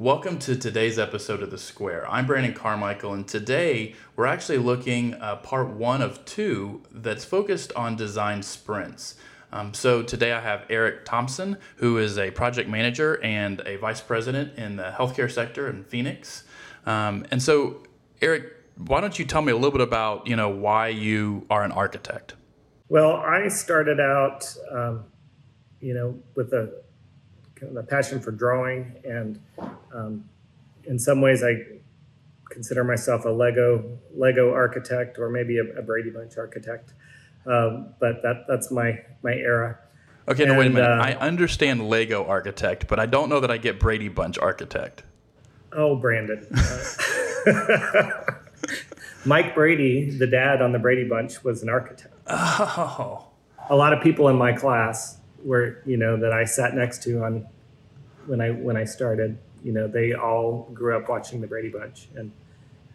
Welcome to today's episode of The Square. I'm Brandon Carmichael, and today we're actually looking uh, part one of two that's focused on design sprints. Um, so today I have Eric Thompson, who is a project manager and a vice president in the healthcare sector in Phoenix. Um, and so, Eric, why don't you tell me a little bit about you know why you are an architect? Well, I started out, um, you know, with a a passion for drawing, and um, in some ways, I consider myself a Lego Lego architect or maybe a, a Brady Bunch architect. Um, but that that's my my era. Okay, no, wait a minute. Uh, I understand Lego architect, but I don't know that I get Brady Bunch architect. Oh, Brandon. Mike Brady, the dad on the Brady Bunch, was an architect. Oh. A lot of people in my class were, you know, that I sat next to on when I when I started, you know, they all grew up watching the Brady Bunch, and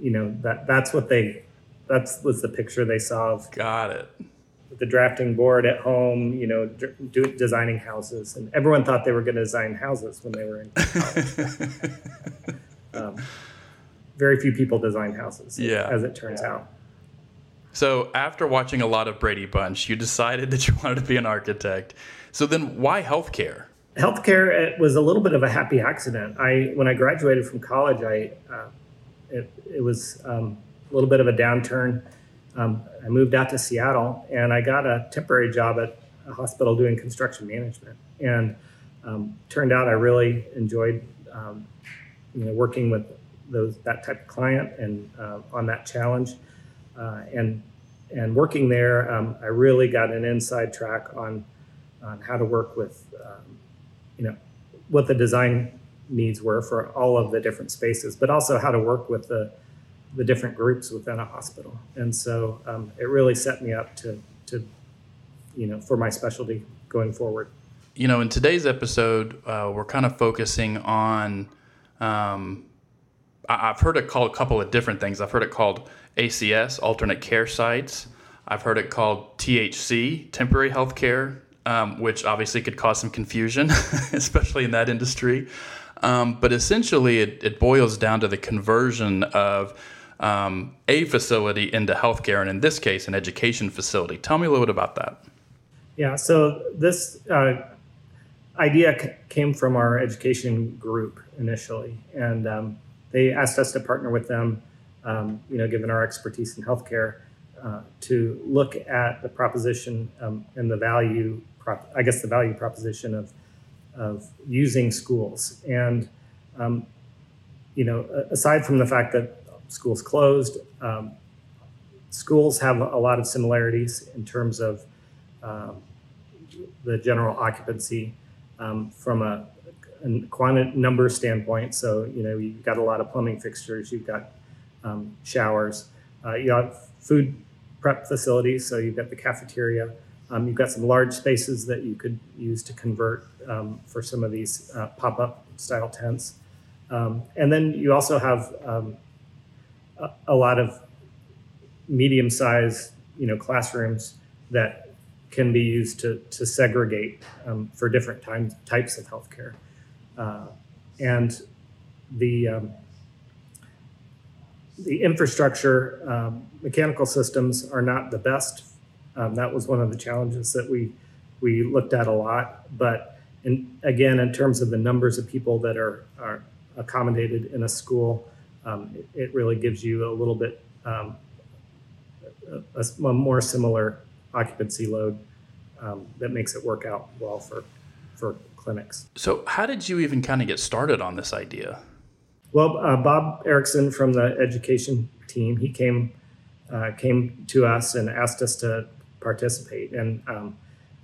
you know that that's what they that's was the picture they saw of. Got it. The drafting board at home, you know, do, designing houses, and everyone thought they were going to design houses when they were in college. um, very few people design houses, yeah. as it turns yeah. out. So, after watching a lot of Brady Bunch, you decided that you wanted to be an architect. So, then why healthcare? Healthcare was a little bit of a happy accident. I when I graduated from college, I uh, it, it was um, a little bit of a downturn. Um, I moved out to Seattle and I got a temporary job at a hospital doing construction management. And um, turned out I really enjoyed um, you know working with those that type of client and uh, on that challenge. Uh, and and working there, um, I really got an inside track on on how to work with um, you know what the design needs were for all of the different spaces, but also how to work with the the different groups within a hospital. And so um, it really set me up to, to, you know, for my specialty going forward. You know, in today's episode, uh, we're kind of focusing on. Um, I- I've heard it called a couple of different things. I've heard it called ACS, alternate care sites. I've heard it called THC, temporary health care, um, which obviously could cause some confusion, especially in that industry. Um, but essentially, it, it, boils down to the conversion of um, a facility into healthcare, and in this case, an education facility. Tell me a little bit about that. Yeah, so this uh, idea c- came from our education group initially, and um, they asked us to partner with them, um, you know, given our expertise in healthcare, uh, to look at the proposition um, and the value, prop- I guess, the value proposition of of using schools. And um, you know, aside from the fact that schools closed. Um, schools have a lot of similarities in terms of um, the general occupancy um, from a, a quantity number standpoint. So, you know, you've got a lot of plumbing fixtures, you've got um, showers, uh, you have food prep facilities, so you've got the cafeteria. Um, you've got some large spaces that you could use to convert um, for some of these uh, pop up style tents. Um, and then you also have um, a, a lot of medium sized you know classrooms that can be used to, to segregate um, for different times, types of healthcare. Uh, and the, um, the infrastructure, um, mechanical systems are not the best. Um, that was one of the challenges that we, we looked at a lot. But in, again, in terms of the numbers of people that are, are accommodated in a school, um, it, it, really gives you a little bit um, a, a, more similar occupancy load um, that makes it work out well for for clinics. So, how did you even kind of get started on this idea? Well, uh, Bob Erickson from the education team, he came uh, came to us and asked us to participate. And um,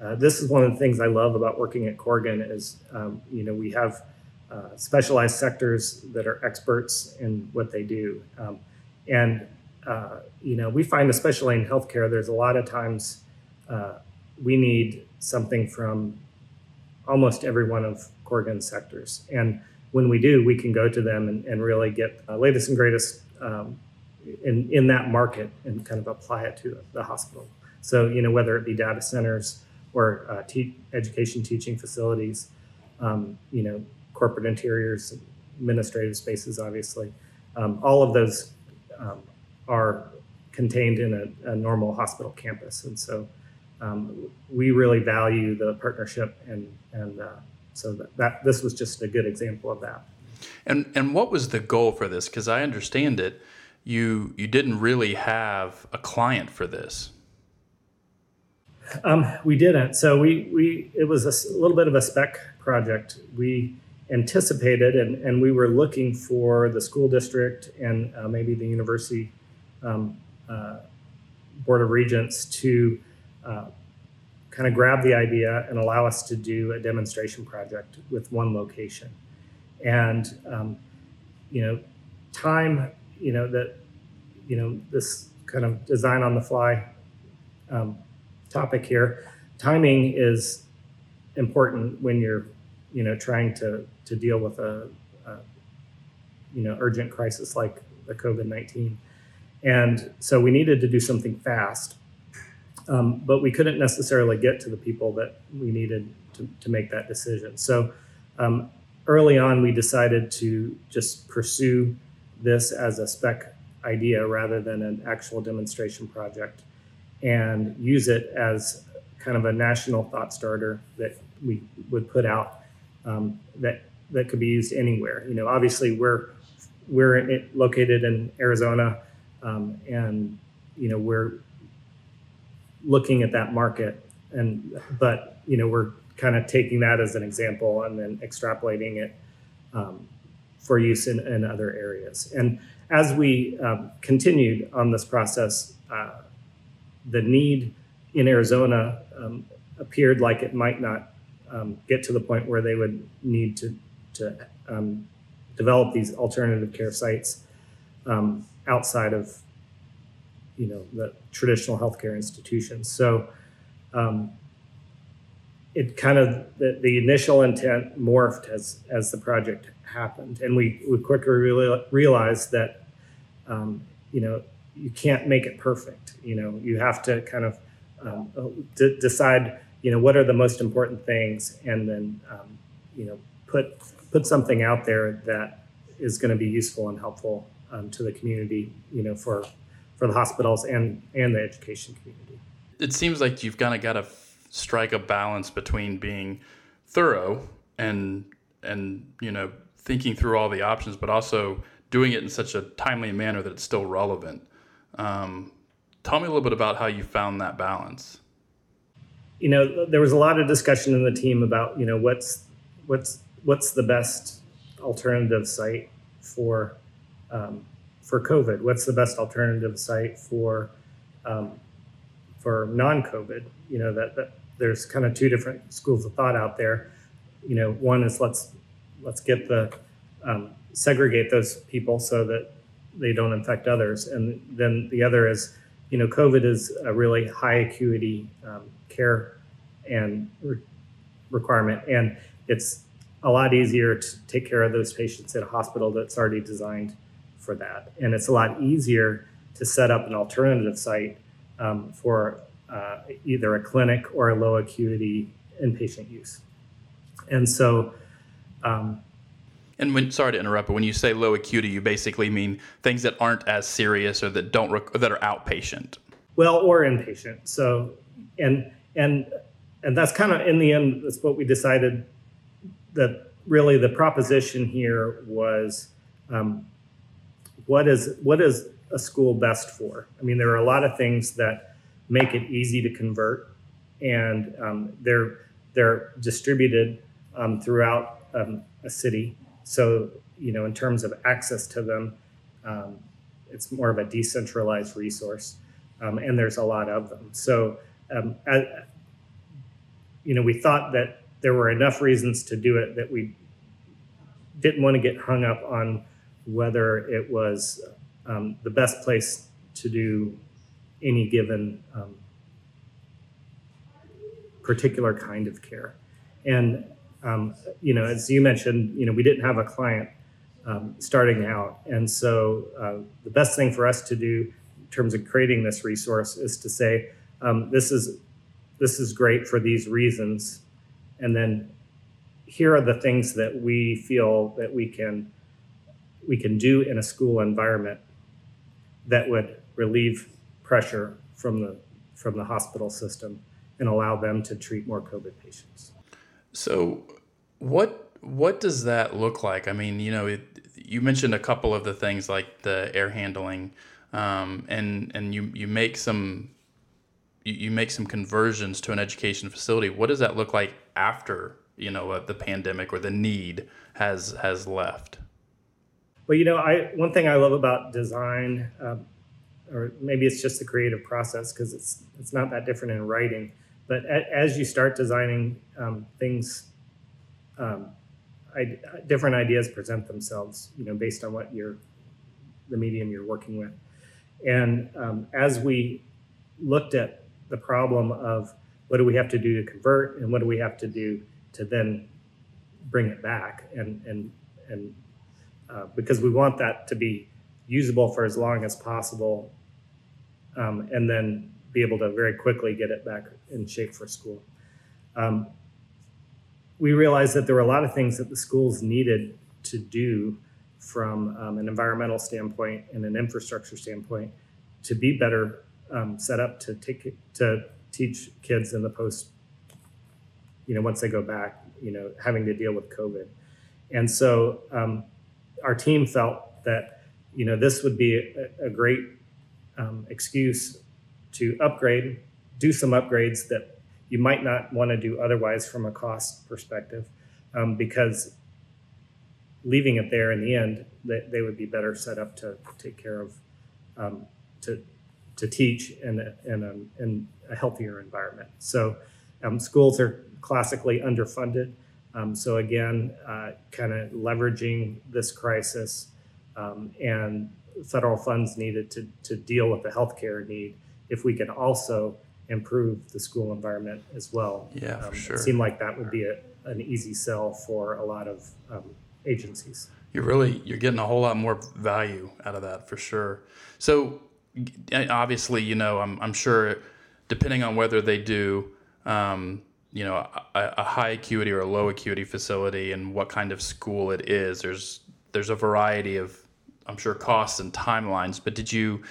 uh, this is one of the things I love about working at Corgan is um, you know we have uh, specialized sectors that are experts in what they do. Um, and, uh, you know, we find, especially in healthcare, there's a lot of times uh, we need something from almost every one of Corgan's sectors. And when we do, we can go to them and, and really get uh, latest and greatest um, in, in that market and kind of apply it to the hospital. So, you know, whether it be data centers or uh, te- education teaching facilities, um, you know, corporate interiors, administrative spaces, obviously. Um, all of those um, are contained in a, a, normal hospital campus, and so um, we really value the partnership, and and uh, so that, that this was just a good example of that. And and what was the goal for this? Because I understand it, you you didn't really have a client for this. Um, we didn't. So we we it was a little bit of a spec project. We anticipated and, and we were looking for the school district and uh, maybe the university um, uh, board of regents to uh, kind of grab the idea and allow us to do a demonstration project with one location. And um, you know time you know that you know this kind of design on the fly um, topic here timing is important when you're you know trying to to deal with a, a you know urgent crisis like the covid-19 and so we needed to do something fast um, but we couldn't necessarily get to the people that we needed to, to make that decision so um, early on, we decided to just pursue this as a spec idea rather than an actual demonstration project and use it as kind of a national thought starter that we would put out um, that that could be used anywhere. You know, obviously we're we're located in Arizona, um, and you know we're looking at that market, and but you know we're kind of taking that as an example and then extrapolating it um, for use in, in, other areas. And as we um, continued on this process, uh, the need in Arizona um, appeared like it might not um, get to the point where they would need to, to um, develop these alternative care sites um, outside of you know the traditional healthcare institutions. So um, it kind of the, the initial intent morphed as as the project happened, and we we quickly real, realized that um, you know you can't make it perfect. You know you have to kind of um, d- decide you know what are the most important things, and then um, you know put put something out there that is going to be useful and helpful um, to the community. You know for for the hospitals and and the education community. It seems like you've kind of got a strike a balance between being thorough and and you know thinking through all the options, but also doing it in such a timely manner that it's still relevant. Um, tell me a little bit about how you found that balance. You know, there was a lot of discussion in the team about you know what's what's what's the best alternative site for um, for COVID. What's the best alternative site for um, for non-COVID? You know that, that there's kind of two different schools of thought out there. You know, one is let's let's get the um, segregate those people so that they don't infect others, and then the other is, you know, COVID is a really high acuity um, care and re- requirement, and it's a lot easier to take care of those patients at a hospital that's already designed for that, and it's a lot easier to set up an alternative site um, for uh, either a clinic or a low acuity inpatient use. And so, um, and when sorry to interrupt, but when you say low acuity, you basically mean things that aren't as serious or that don't rec- that are outpatient. Well, or inpatient. So, and and and that's kind of in the end. That's what we decided. That really the proposition here was, um, what is what is a school best for? I mean, there are a lot of things that make it easy to convert, and um, they're they're distributed um, throughout um, a city. So you know, in terms of access to them, um, it's more of a decentralized resource, um, and there's a lot of them. So um, as, you know, we thought that there were enough reasons to do it that we didn't want to get hung up on whether it was um, the best place to do any given um, particular kind of care. And um, you know, as you mentioned, you know, we didn't have a client um, starting out, and so uh, the best thing for us to do in terms of creating this resource is to say, um, this is this is great for these reasons, and then here are the things that we feel that we can we can do in a school environment that would relieve pressure from the from the hospital system and allow them to treat more COVID patients. So, what what does that look like? I mean, you know, it, you mentioned a couple of the things like the air handling, um, and and you you make some you, make some conversions to an education facility. What does that look like after you know uh, the pandemic or the need has has left? Well, you know, I one thing I love about design, um, or maybe it's just the creative process because it's it's not that different in writing. But a, as you start designing um, things, um, I, different ideas present themselves. You know, based on what you're, the medium you're working with, and um, as we looked at the problem of what do we have to do to convert and what do we have to do to then bring it back and and and uh, because we want that to be usable for as long as possible um, and then be able to very quickly get it back in shape for school. Um, we realized that there were a lot of things that the schools needed to do from um, an environmental standpoint and an infrastructure standpoint to be better um, set up to take to teach kids in the post you know once they go back you know having to deal with covid and so um, our team felt that you know this would be a, a great um, excuse to upgrade, do some upgrades that you might not want to do otherwise from a cost perspective, um, because leaving it there in the end, they, they would be better set up to take care of, um, to to teach in a, in a, in a healthier environment. So um, schools are classically underfunded. Um, so again, uh, kind of leveraging this crisis um, and federal funds needed to, to deal with the healthcare need, if we can also improve the school environment as well. Yeah, for um, sure. It seemed like that would be a, an easy sell for a lot of um, agencies. You're really you're getting a whole lot more value out of that for sure. So obviously, you know, I'm I'm sure depending on whether they do um, you know a, a, high acuity or a low acuity facility and what kind of school it is there's there's a variety of i'm sure costs and timelines but did you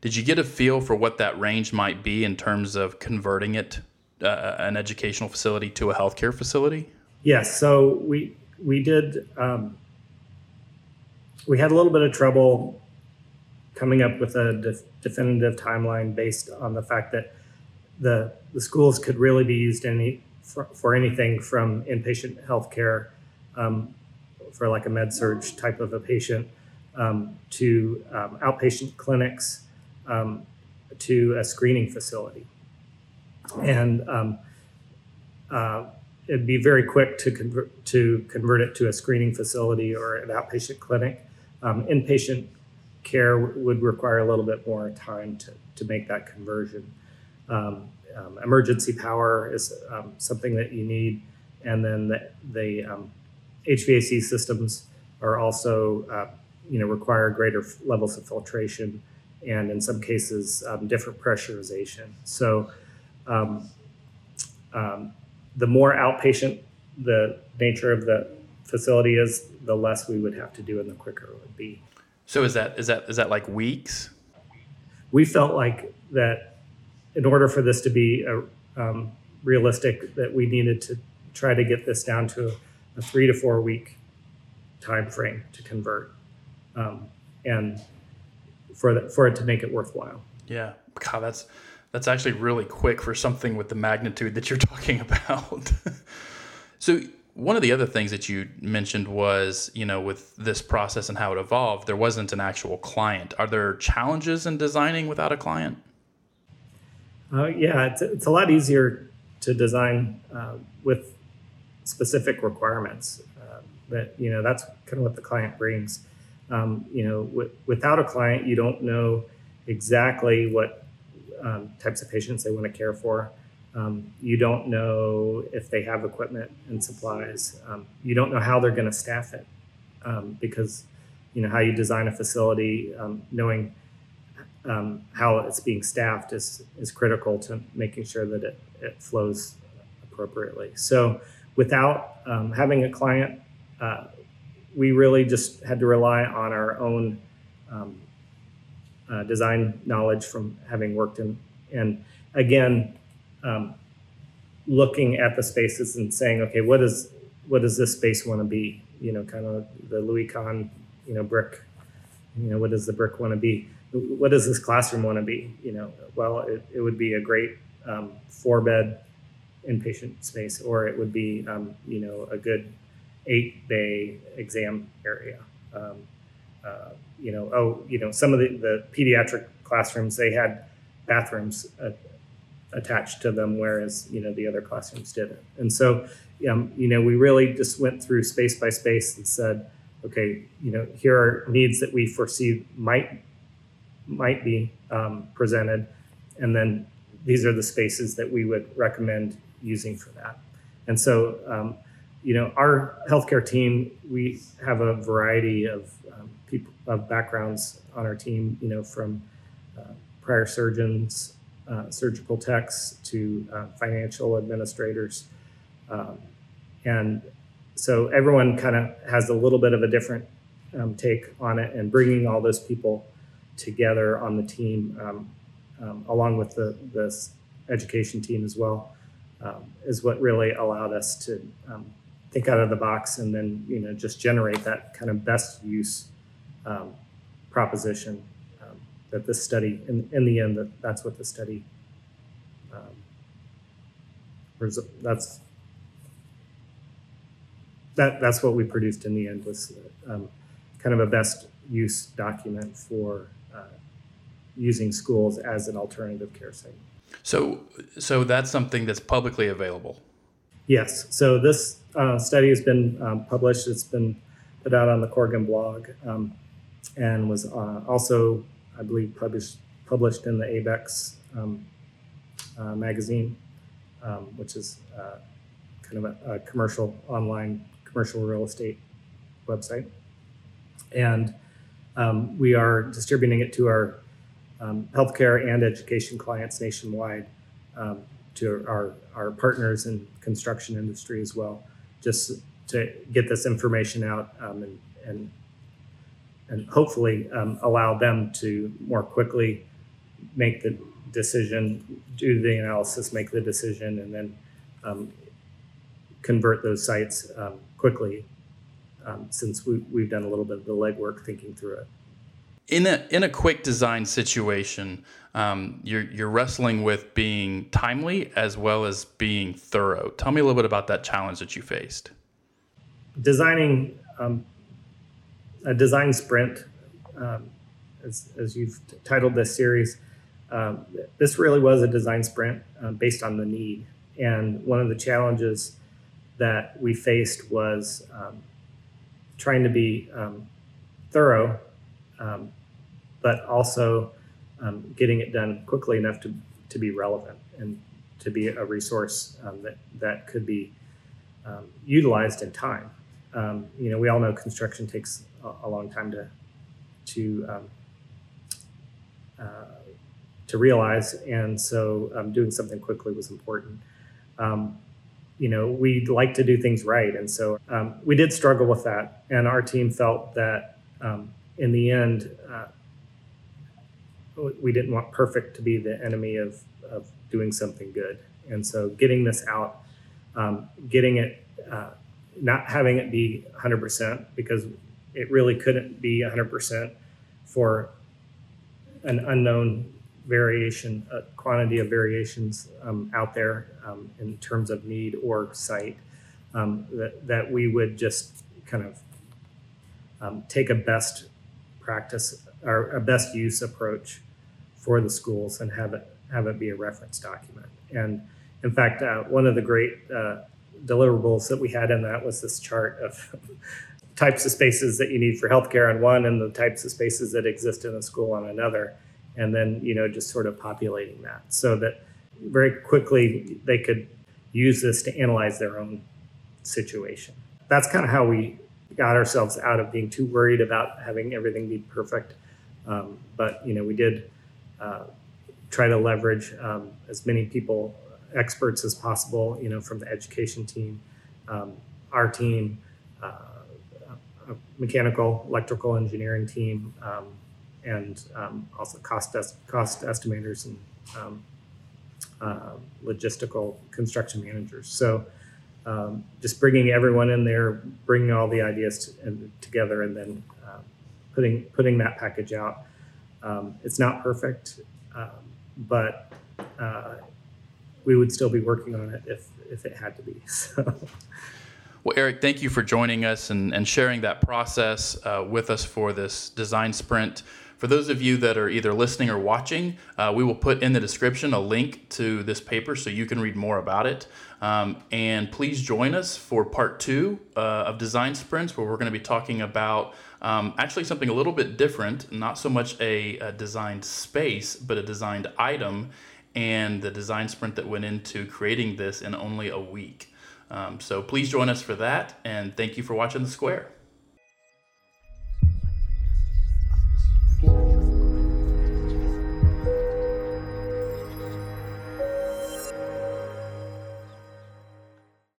did you get a feel for what that range might be in terms of converting it uh, an educational facility to a healthcare facility? Yes so we we did um, we had a little bit of trouble coming up with a def- definitive timeline based on the fact that the the schools could really be used any for, for anything from inpatient healthcare um, for like a med surg type of a patient um, to um, outpatient clinics um, to a screening facility, and um, uh, it'd be very quick to convert to convert it to a screening facility or an outpatient clinic. Um, inpatient care would require a little bit more time to, to make that conversion. Um, um, emergency power is um, something that you need, and then the, the um, HVAC systems are also uh, you know require greater f- levels of filtration, and in some cases um, different pressurization. So um, the more outpatient the nature of the facility is, the less we would have to do, and the quicker it would be. So is that is that is that like weeks? We felt like that in order for this to be a, um, realistic, that we needed to try to get this down to a, a three to four week time frame to convert, um, and for the, for it to make it worthwhile. Yeah, God, that's that's actually really quick for something with the magnitude that you're talking about. so one of the other things that you mentioned was, you know, with this process and how it evolved, there wasn't an actual client. Are there challenges in designing without a client? Uh, yeah, it's, it's a lot easier to design uh, with specific requirements. Uh, that you know, that's kind of what the client brings. Um, you know, w- without a client, you don't know exactly what um, types of patients they want to care for. Um, you don't know if they have equipment and supplies. Um, you don't know how they're going to staff it um, because you know how you design a facility, um, knowing um, how it's being staffed is, is critical to making sure that it, it flows appropriately. So without um, having a client, uh, we really just had to rely on our own um, uh, design knowledge from having worked in, and again, um, looking at the spaces and saying, okay, what is what does this space want to be? You know, kind of the Louis Kahn, you know, brick. You know, what does the brick want to be? What does this classroom want to be? You know, well, it, it would be a great um, four bed inpatient space, or it would be, um, you know, a good eight bay exam area. Um, uh, you know, oh, you know, some of the, the pediatric classrooms they had bathrooms uh, attached to them, whereas you know the other classrooms didn't. And so, um, you know, we really just went through space by space and said, okay, you know, here are needs that we foresee might might be um, presented, and then these are the spaces that we would recommend using for that. And so, um, you know, our healthcare team, we have a variety of um, people of backgrounds on our team. You know, from uh, prior surgeons, uh, surgical techs to uh, financial administrators, um, and so everyone kind of has a little bit of a different um, take on it. And bringing all those people together on the team, um, um, along with the the education team as well, um, is what really allowed us to um, think out of the box and then you know just generate that kind of best use um, proposition that this study in, in the end that that's what the study that's that that's what we produced in the end was um, kind of a best use document for using schools as an alternative care site. So, so that's something that's publicly available. Yes. So this uh, study has been um, published. It's been put out on the Corgan blog, um, and was uh, also, I believe, published published in the ABEX um, uh, magazine, um, which is uh, kind of a, a, commercial online commercial real estate website, and um, we are distributing it to our um, healthcare and education clients nationwide, um, to our, our partners in construction industry as well, just to get this information out um, and, and, and hopefully um, allow them to more quickly make the decision, do the analysis, make the decision, and then um, convert those sites um, since we, we've done a little bit of the legwork thinking through it in a in a quick design situation, um, you're you're wrestling with being timely as well as being thorough. Tell me a little bit about that challenge that you faced. Designing um, a design sprint, um, as as you've t- titled this series, um, this really was a design sprint uh, based on the need. And one of the challenges that we faced was um, trying to be um, thorough um, but also um, getting it done quickly enough to, to be relevant and to be a resource um, that, that could be um, utilized in time. Um, you know, we all know construction takes a, a long time to, to, um, uh, to realize, and so doing something quickly was important you know, we like to do things right. And so um, we did struggle with that. And our team felt that um, in the end, uh, we didn't want perfect to be the enemy of, of doing something good. And so getting this out, um, getting it, uh, not having it be 100% because it really couldn't be 100% for an unknown variation, a quantity of variations um, out there um, in terms of need or site, um, that, that we would just kind of um, take a best practice or a best use approach for the schools and have it have it be a reference document. And in fact, uh, one of the great uh, deliverables that we had in that was this chart of types of spaces that you need for healthcare on one and the types of spaces that exist in a school on another. And then, you know, just sort of populating that so that very quickly they could use this to analyze their own situation. That's kind of how we got ourselves out of being too worried about having everything be perfect. Um, but you know, we did uh, try to leverage um, as many people, experts as possible. You know, from the education team, um, our team, uh, mechanical, electrical engineering team, um, and um, also cost est- cost estimators and um, uh, logistical construction managers. So um, just bringing everyone in there, bringing all the ideas to, and, together, and then uh, putting putting that package out. Um, it's not perfect, um, but uh, we would still be working on it if if it had to be. So. Well, Eric, thank you for joining us and, and sharing that process uh, with us for this design sprint. For those of you that are either listening or watching, uh, we will put in the description a link to this paper so you can read more about it. Um, and please join us for part two uh, of Design Sprints, where we're going to be talking about um, actually something a little bit different, not so much a, a designed space, but a designed item, and the design sprint that went into creating this in only a week. Um, so please join us for that, and thank you for watching The Square.